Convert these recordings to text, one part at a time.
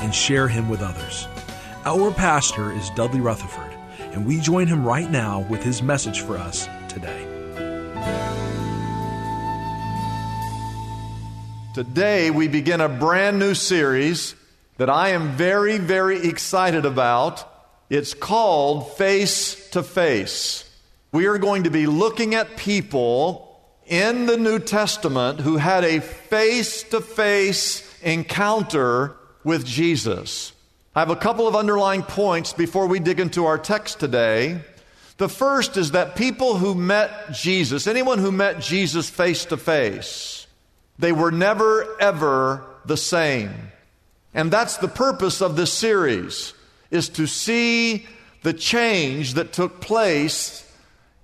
and share him with others. Our pastor is Dudley Rutherford, and we join him right now with his message for us today. Today, we begin a brand new series that I am very, very excited about. It's called Face to Face. We are going to be looking at people in the New Testament who had a face to face encounter with Jesus. I have a couple of underlying points before we dig into our text today. The first is that people who met Jesus, anyone who met Jesus face to face, they were never ever the same. And that's the purpose of this series is to see the change that took place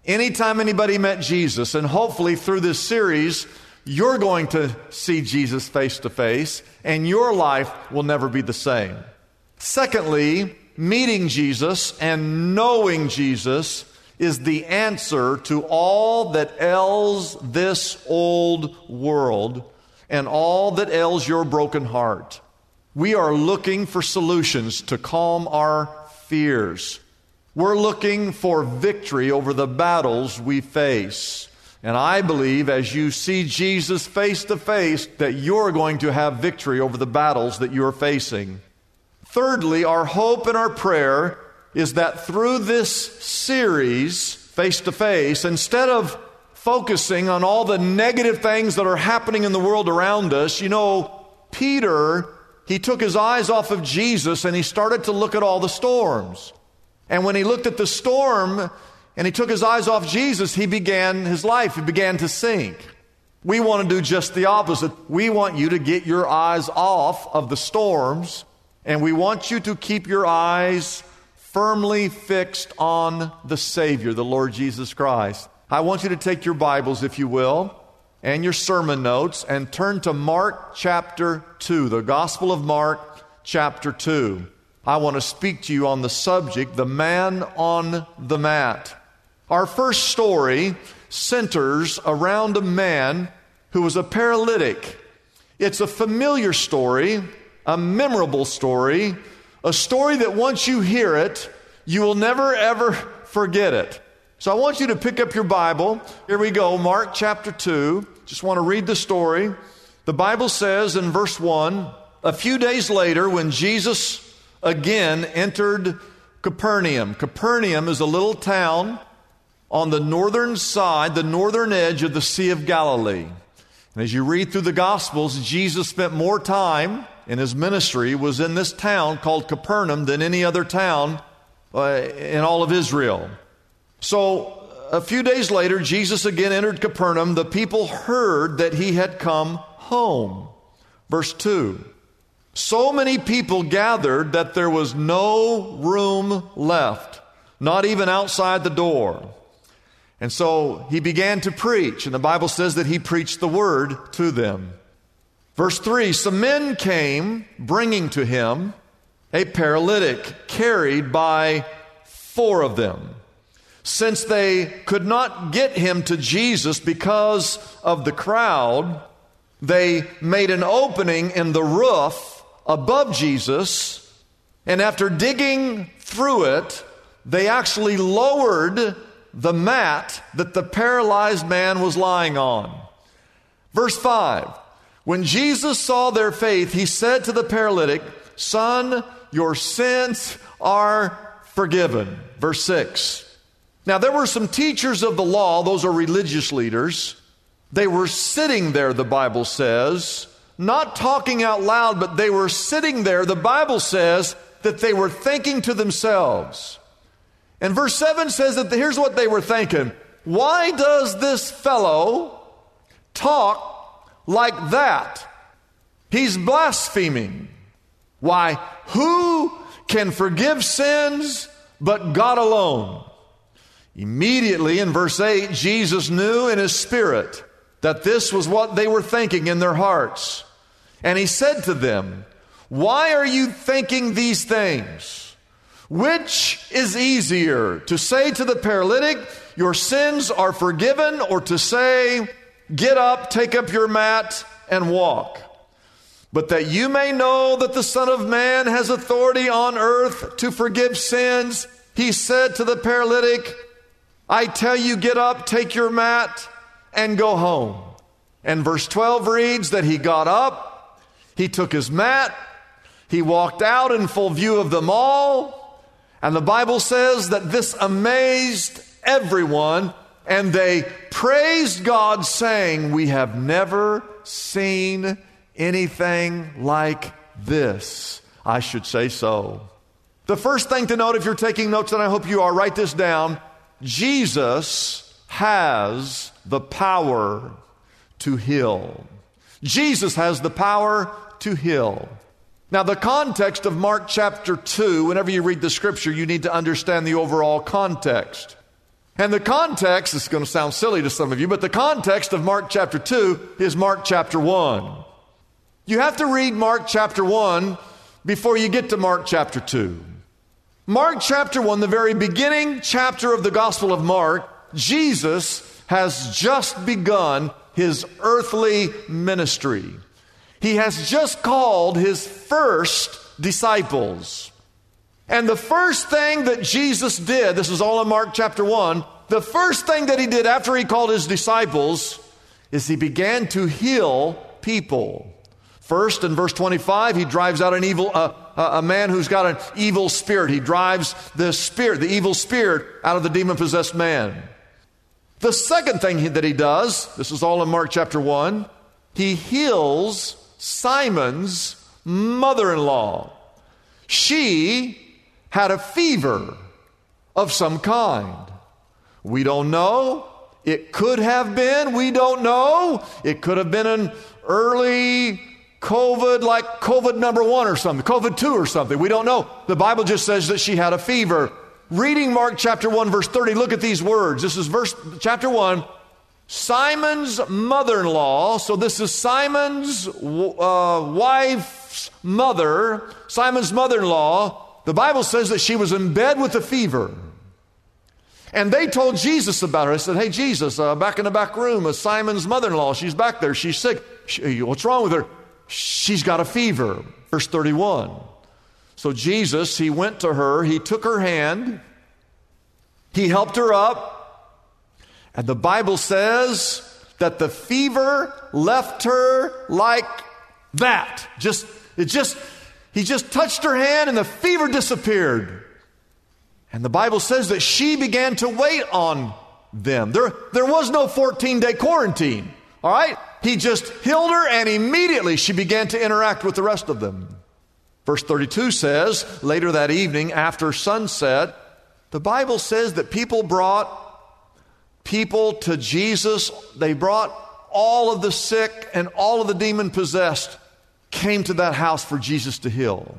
anytime anybody met Jesus. And hopefully through this series, you're going to see Jesus face to face, and your life will never be the same. Secondly, meeting Jesus and knowing Jesus is the answer to all that ails this old world and all that ails your broken heart. We are looking for solutions to calm our fears. We're looking for victory over the battles we face. And I believe as you see Jesus face to face, that you're going to have victory over the battles that you're facing. Thirdly, our hope and our prayer is that through this series, face to face, instead of focusing on all the negative things that are happening in the world around us, you know, Peter, he took his eyes off of Jesus and he started to look at all the storms. And when he looked at the storm, and he took his eyes off Jesus, he began his life, he began to sink. We want to do just the opposite. We want you to get your eyes off of the storms, and we want you to keep your eyes firmly fixed on the Savior, the Lord Jesus Christ. I want you to take your Bibles, if you will, and your sermon notes, and turn to Mark chapter 2, the Gospel of Mark chapter 2. I want to speak to you on the subject, the man on the mat. Our first story centers around a man who was a paralytic. It's a familiar story, a memorable story, a story that once you hear it, you will never ever forget it. So I want you to pick up your Bible. Here we go, Mark chapter 2. Just want to read the story. The Bible says in verse 1 A few days later, when Jesus again entered Capernaum, Capernaum is a little town on the northern side, the northern edge of the Sea of Galilee. And as you read through the Gospels, Jesus spent more time in his ministry was in this town called Capernaum than any other town uh, in all of Israel. So a few days later, Jesus again entered Capernaum. The people heard that he had come home. Verse 2 So many people gathered that there was no room left, not even outside the door. And so he began to preach, and the Bible says that he preached the word to them. Verse 3 Some men came bringing to him a paralytic carried by four of them. Since they could not get him to Jesus because of the crowd, they made an opening in the roof above Jesus, and after digging through it, they actually lowered the mat that the paralyzed man was lying on. Verse 5 When Jesus saw their faith, he said to the paralytic, Son, your sins are forgiven. Verse 6. Now, there were some teachers of the law, those are religious leaders. They were sitting there, the Bible says, not talking out loud, but they were sitting there. The Bible says that they were thinking to themselves, and verse 7 says that here's what they were thinking Why does this fellow talk like that? He's blaspheming. Why, who can forgive sins but God alone? Immediately in verse 8, Jesus knew in his spirit that this was what they were thinking in their hearts. And he said to them, Why are you thinking these things? Which is easier, to say to the paralytic, Your sins are forgiven, or to say, Get up, take up your mat, and walk? But that you may know that the Son of Man has authority on earth to forgive sins, he said to the paralytic, I tell you, get up, take your mat, and go home. And verse 12 reads that he got up, he took his mat, he walked out in full view of them all, and the Bible says that this amazed everyone, and they praised God, saying, We have never seen anything like this. I should say so. The first thing to note, if you're taking notes, and I hope you are, write this down Jesus has the power to heal. Jesus has the power to heal. Now, the context of Mark chapter 2, whenever you read the scripture, you need to understand the overall context. And the context, is going to sound silly to some of you, but the context of Mark chapter 2 is Mark chapter 1. You have to read Mark chapter 1 before you get to Mark chapter 2. Mark chapter 1, the very beginning chapter of the Gospel of Mark, Jesus has just begun his earthly ministry. He has just called his first disciples. And the first thing that Jesus did, this is all in Mark chapter 1, the first thing that he did after he called his disciples is he began to heal people. First, in verse 25, he drives out an evil, uh, a man who's got an evil spirit. He drives the spirit, the evil spirit, out of the demon possessed man. The second thing that he does, this is all in Mark chapter 1, he heals Simon's mother in law. She had a fever of some kind. We don't know. It could have been, we don't know. It could have been an early COVID, like COVID number one or something, COVID two or something. We don't know. The Bible just says that she had a fever. Reading Mark chapter 1, verse 30, look at these words. This is verse chapter 1. Simon's mother in law, so this is Simon's uh, wife's mother, Simon's mother in law. The Bible says that she was in bed with a fever. And they told Jesus about her. They said, Hey, Jesus, uh, back in the back room, is Simon's mother in law. She's back there. She's sick. She, what's wrong with her? She's got a fever. Verse 31. So Jesus, he went to her, he took her hand, he helped her up, and the Bible says that the fever left her like that. Just, it just, he just touched her hand and the fever disappeared. And the Bible says that she began to wait on them. There, there was no 14 day quarantine. All right? He just healed her, and immediately she began to interact with the rest of them. Verse 32 says, later that evening, after sunset, the Bible says that people brought people to Jesus. They brought all of the sick and all of the demon possessed came to that house for Jesus to heal.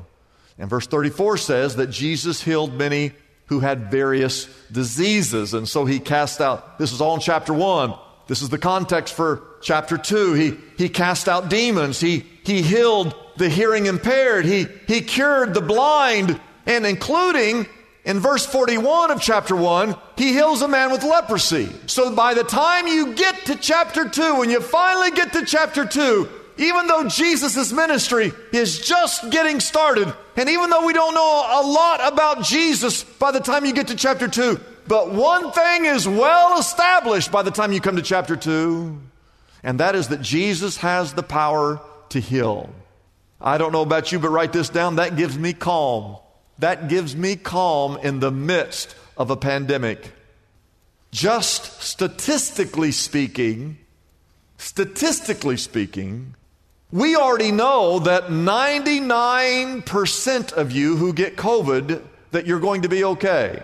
And verse 34 says that Jesus healed many who had various diseases. And so he cast out, this is all in chapter 1. This is the context for chapter 2. He, he cast out demons. He, he healed the hearing impaired. He, he cured the blind. And including in verse 41 of chapter 1, he heals a man with leprosy. So by the time you get to chapter 2, when you finally get to chapter 2, even though Jesus' ministry is just getting started, and even though we don't know a lot about Jesus by the time you get to chapter 2, but one thing is well established by the time you come to chapter 2, and that is that Jesus has the power to heal. I don't know about you, but write this down. That gives me calm. That gives me calm in the midst of a pandemic. Just statistically speaking, statistically speaking, we already know that 99% of you who get COVID that you're going to be okay.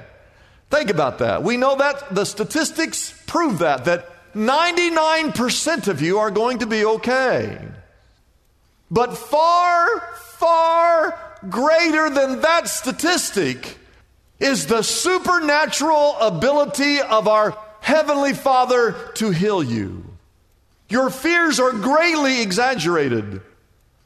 Think about that. We know that the statistics prove that that 99% of you are going to be okay. But far, greater than that statistic is the supernatural ability of our Heavenly Father to heal you. Your fears are greatly exaggerated,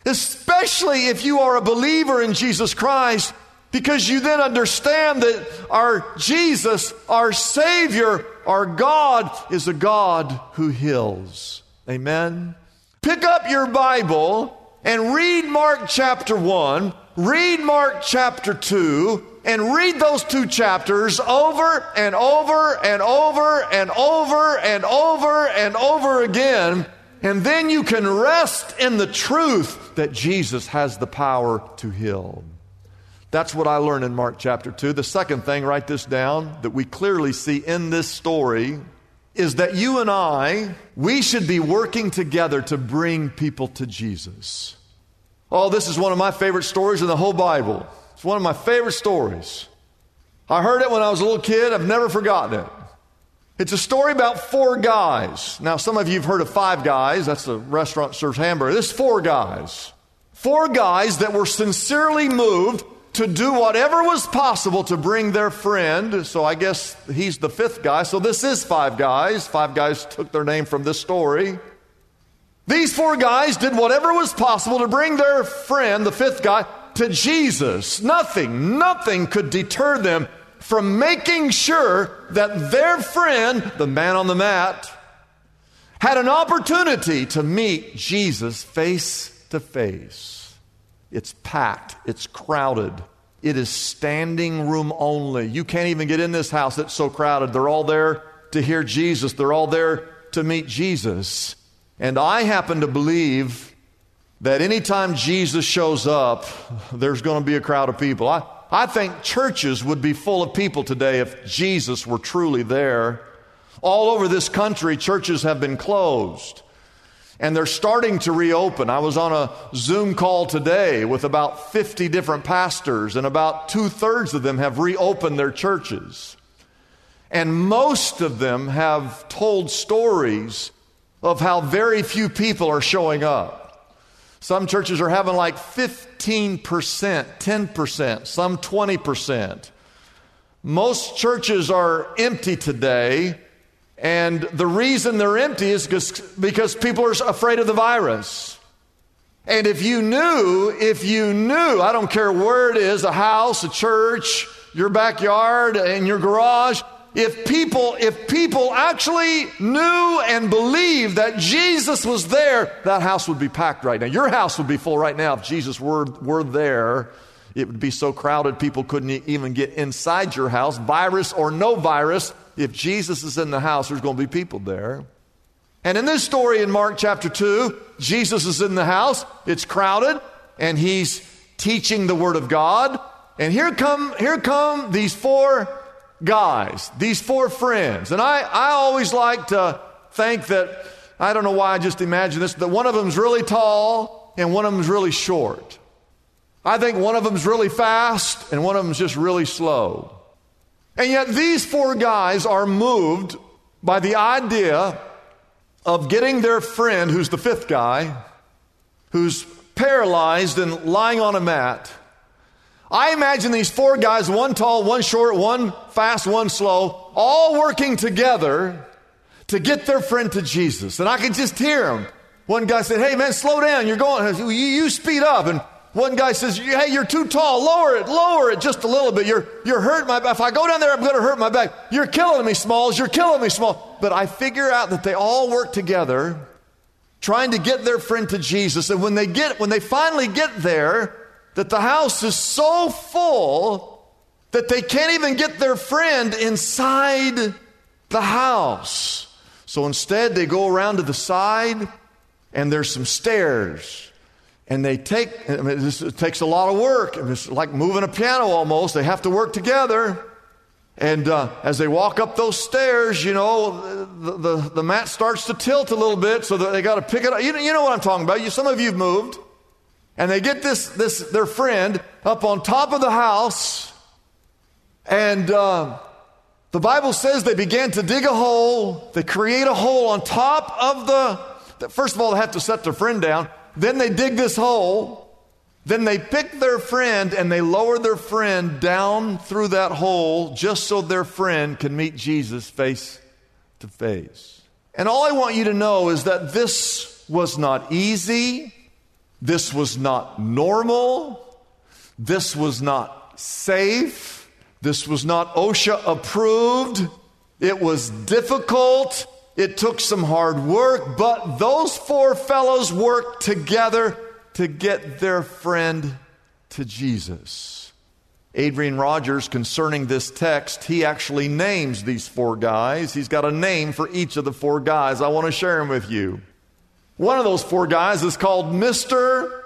especially if you are a believer in Jesus Christ, because you then understand that our Jesus, our Savior, our God is a God who heals. Amen. Pick up your Bible and read Mark chapter 1, read Mark chapter 2, and read those two chapters over and over and over and over and over and over again. And then you can rest in the truth that Jesus has the power to heal. That's what I learned in Mark chapter 2. The second thing, write this down, that we clearly see in this story is that you and I, we should be working together to bring people to Jesus. Oh, this is one of my favorite stories in the whole Bible. It's one of my favorite stories. I heard it when I was a little kid. I've never forgotten it. It's a story about four guys. Now, some of you have heard of five guys. That's the restaurant that serves hamburger. This is four guys. Four guys that were sincerely moved to do whatever was possible to bring their friend. So I guess he's the fifth guy. So this is five guys. Five guys took their name from this story. These four guys did whatever was possible to bring their friend, the fifth guy, to Jesus. Nothing, nothing could deter them from making sure that their friend, the man on the mat, had an opportunity to meet Jesus face to face. It's packed, it's crowded. It is standing room only. You can't even get in this house, it's so crowded. They're all there to hear Jesus, they're all there to meet Jesus. And I happen to believe that anytime Jesus shows up, there's going to be a crowd of people. I, I think churches would be full of people today if Jesus were truly there. All over this country, churches have been closed and they're starting to reopen. I was on a Zoom call today with about 50 different pastors, and about two thirds of them have reopened their churches. And most of them have told stories of how very few people are showing up. Some churches are having like 15%, 10%, some 20%. Most churches are empty today, and the reason they're empty is because people are afraid of the virus. And if you knew, if you knew, I don't care where it is a house, a church, your backyard, in your garage if people if people actually knew and believed that Jesus was there, that house would be packed right now. Your house would be full right now if Jesus were, were there. It would be so crowded people couldn't even get inside your house, virus or no virus. If Jesus is in the house, there's going to be people there. And in this story in Mark chapter 2, Jesus is in the house, it's crowded, and he's teaching the word of God. And here come here come these four guys, these four friends. And I, I always like to think that, I don't know why I just imagine this, that one of them's really tall and one of them's really short. I think one of them's really fast and one of them's just really slow. And yet these four guys are moved by the idea of getting their friend, who's the fifth guy, who's paralyzed and lying on a mat, I imagine these four guys, one tall, one short, one fast, one slow, all working together to get their friend to Jesus. And I could just hear them. One guy said, Hey man, slow down. You're going, you, you speed up. And one guy says, Hey, you're too tall. Lower it, lower it just a little bit. You're, you're hurting my back. If I go down there, I'm going to hurt my back. You're killing me, Smalls. You're killing me, Small. But I figure out that they all work together trying to get their friend to Jesus. And when they get, when they finally get there, that the house is so full that they can't even get their friend inside the house. So instead, they go around to the side, and there's some stairs. And they take, I mean, this, it takes a lot of work. It's like moving a piano almost. They have to work together. And uh, as they walk up those stairs, you know, the, the, the, mat starts to tilt a little bit so that they got to pick it up. You, you know what I'm talking about. You, some of you have moved. And they get this, this their friend up on top of the house, and uh, the Bible says they began to dig a hole. They create a hole on top of the. First of all, they have to set their friend down. Then they dig this hole. Then they pick their friend and they lower their friend down through that hole just so their friend can meet Jesus face to face. And all I want you to know is that this was not easy. This was not normal. This was not safe. This was not OSHA approved. It was difficult. It took some hard work, but those four fellows worked together to get their friend to Jesus. Adrian Rogers, concerning this text, he actually names these four guys. He's got a name for each of the four guys. I want to share them with you. One of those four guys is called Mr.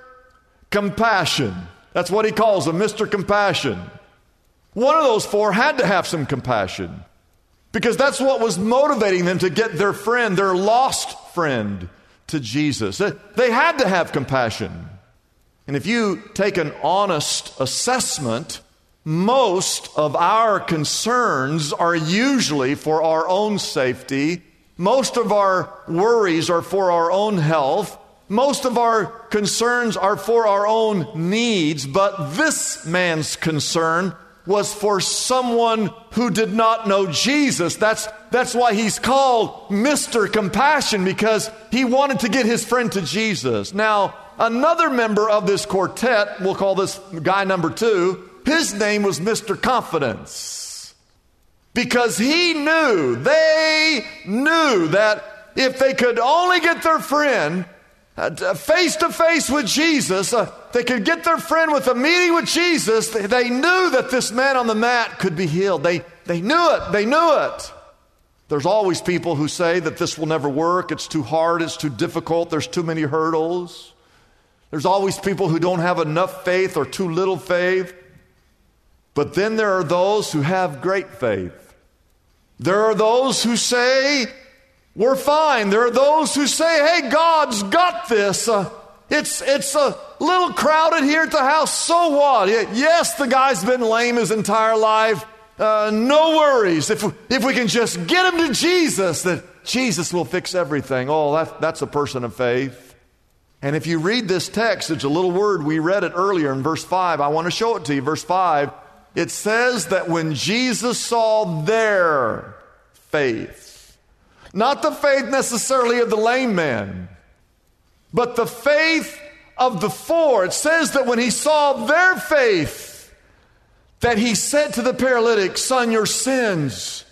Compassion. That's what he calls him, Mr. Compassion. One of those four had to have some compassion because that's what was motivating them to get their friend, their lost friend, to Jesus. They had to have compassion. And if you take an honest assessment, most of our concerns are usually for our own safety most of our worries are for our own health. Most of our concerns are for our own needs, but this man's concern was for someone who did not know Jesus. That's, that's why he's called Mr. Compassion, because he wanted to get his friend to Jesus. Now, another member of this quartet, we'll call this guy number two, his name was Mr. Confidence because he knew, they knew that if they could only get their friend face to face with Jesus, uh, they could get their friend with a meeting with Jesus, they, they knew that this man on the mat could be healed. They, they knew it, they knew it. There's always people who say that this will never work, it's too hard, it's too difficult, there's too many hurdles. There's always people who don't have enough faith or too little faith. But then there are those who have great faith. There are those who say, we're fine. There are those who say, hey, God's got this. Uh, it's, it's a little crowded here at the house. So what? Yes, the guy's been lame his entire life. Uh, no worries. If, if we can just get him to Jesus, that Jesus will fix everything. Oh, that, that's a person of faith. And if you read this text, it's a little word. We read it earlier in verse 5. I want to show it to you. Verse 5 it says that when Jesus saw their faith, not the faith necessarily of the lame man, but the faith of the four, it says that when he saw their faith, that he said to the paralytic, Son, your sins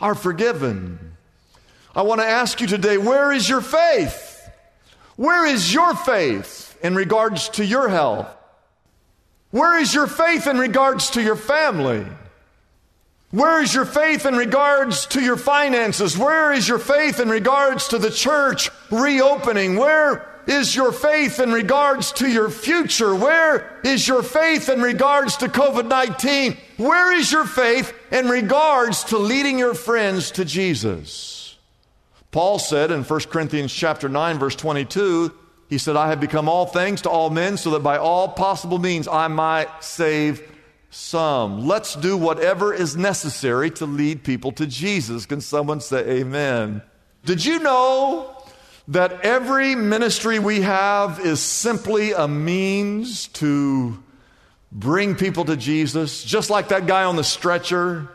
are forgiven. I want to ask you today, where is your faith? Where is your faith in regards to your health? Where is your faith in regards to your family? Where is your faith in regards to your finances? Where is your faith in regards to the church reopening? Where is your faith in regards to your future? Where is your faith in regards to COVID 19? Where is your faith in regards to leading your friends to Jesus? Paul said in 1 Corinthians chapter 9 verse 22 he said, I have become all things to all men so that by all possible means I might save some. Let's do whatever is necessary to lead people to Jesus. Can someone say amen? Did you know that every ministry we have is simply a means to bring people to Jesus? Just like that guy on the stretcher,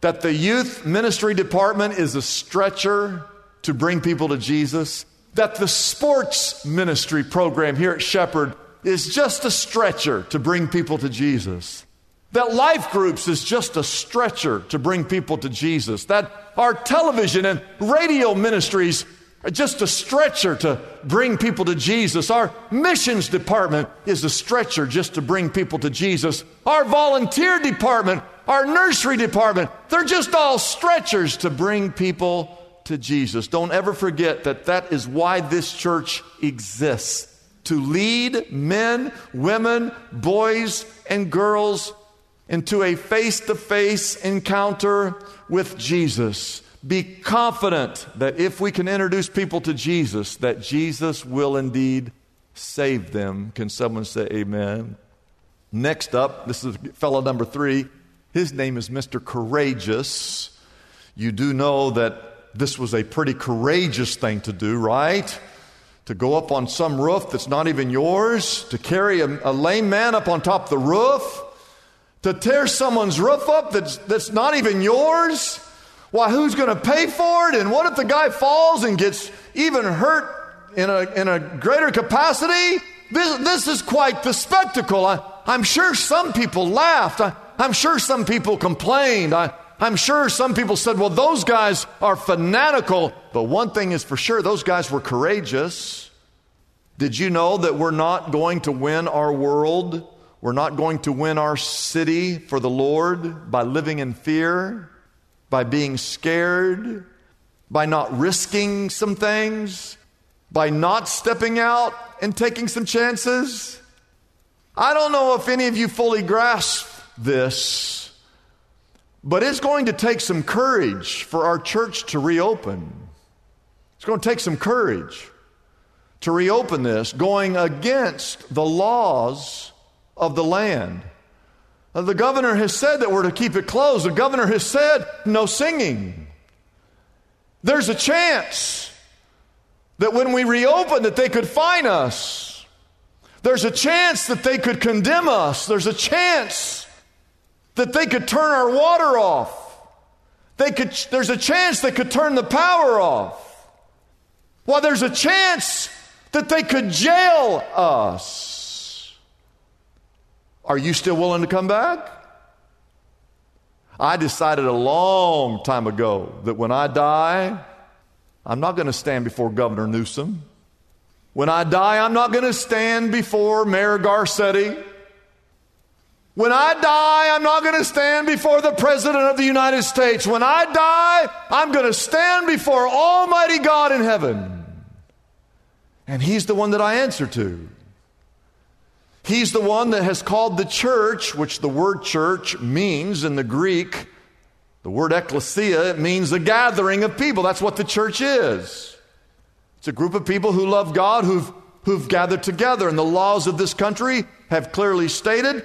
that the youth ministry department is a stretcher to bring people to Jesus that the sports ministry program here at Shepherd is just a stretcher to bring people to Jesus. That life groups is just a stretcher to bring people to Jesus. That our television and radio ministries are just a stretcher to bring people to Jesus. Our missions department is a stretcher just to bring people to Jesus. Our volunteer department, our nursery department, they're just all stretchers to bring people to Jesus. Don't ever forget that that is why this church exists to lead men, women, boys, and girls into a face to face encounter with Jesus. Be confident that if we can introduce people to Jesus, that Jesus will indeed save them. Can someone say amen? Next up, this is fellow number three. His name is Mr. Courageous. You do know that this was a pretty courageous thing to do, right? to go up on some roof that's not even yours, to carry a, a lame man up on top of the roof, to tear someone's roof up that's, that's not even yours? Why, who's going to pay for it? And what if the guy falls and gets even hurt in a, in a greater capacity? This, this is quite the spectacle. I, I'm sure some people laughed. I, I'm sure some people complained. I, I'm sure some people said, well, those guys are fanatical. But one thing is for sure, those guys were courageous. Did you know that we're not going to win our world? We're not going to win our city for the Lord by living in fear, by being scared, by not risking some things, by not stepping out and taking some chances. I don't know if any of you fully grasp this. But it's going to take some courage for our church to reopen. It's going to take some courage to reopen this, going against the laws of the land. The governor has said that we're to keep it closed. The governor has said no singing. There's a chance that when we reopen that they could fine us. There's a chance that they could condemn us. There's a chance that they could turn our water off. They could, there's a chance they could turn the power off. Well, there's a chance that they could jail us. Are you still willing to come back? I decided a long time ago that when I die, I'm not going to stand before Governor Newsom. When I die, I'm not going to stand before Mayor Garcetti. When I die, I'm not going to stand before the President of the United States. When I die, I'm going to stand before Almighty God in heaven. And He's the one that I answer to. He's the one that has called the church, which the word church means in the Greek, the word ecclesia, it means a gathering of people. That's what the church is. It's a group of people who love God, who've, who've gathered together. And the laws of this country have clearly stated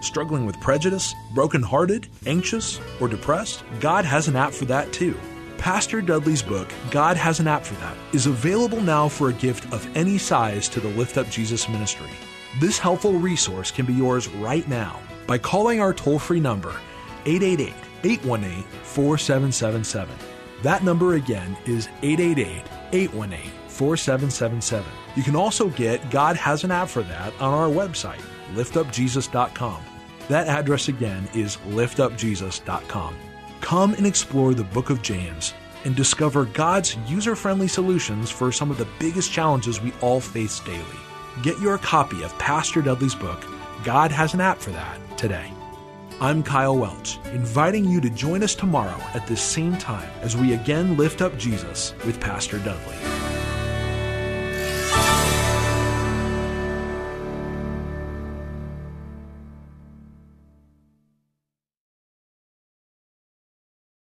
struggling with prejudice, brokenhearted, anxious, or depressed, God has an app for that too. Pastor Dudley's book, God Has an App for That, is available now for a gift of any size to the Lift Up Jesus ministry. This helpful resource can be yours right now by calling our toll free number, 888 818 4777. That number again is 888 818 4777. You can also get God Has an App for That on our website, liftupjesus.com. That address again is liftupjesus.com. Come and explore the book of James and discover God's user friendly solutions for some of the biggest challenges we all face daily. Get your copy of Pastor Dudley's book, God Has an App for That, today. I'm Kyle Welch, inviting you to join us tomorrow at this same time as we again lift up Jesus with Pastor Dudley.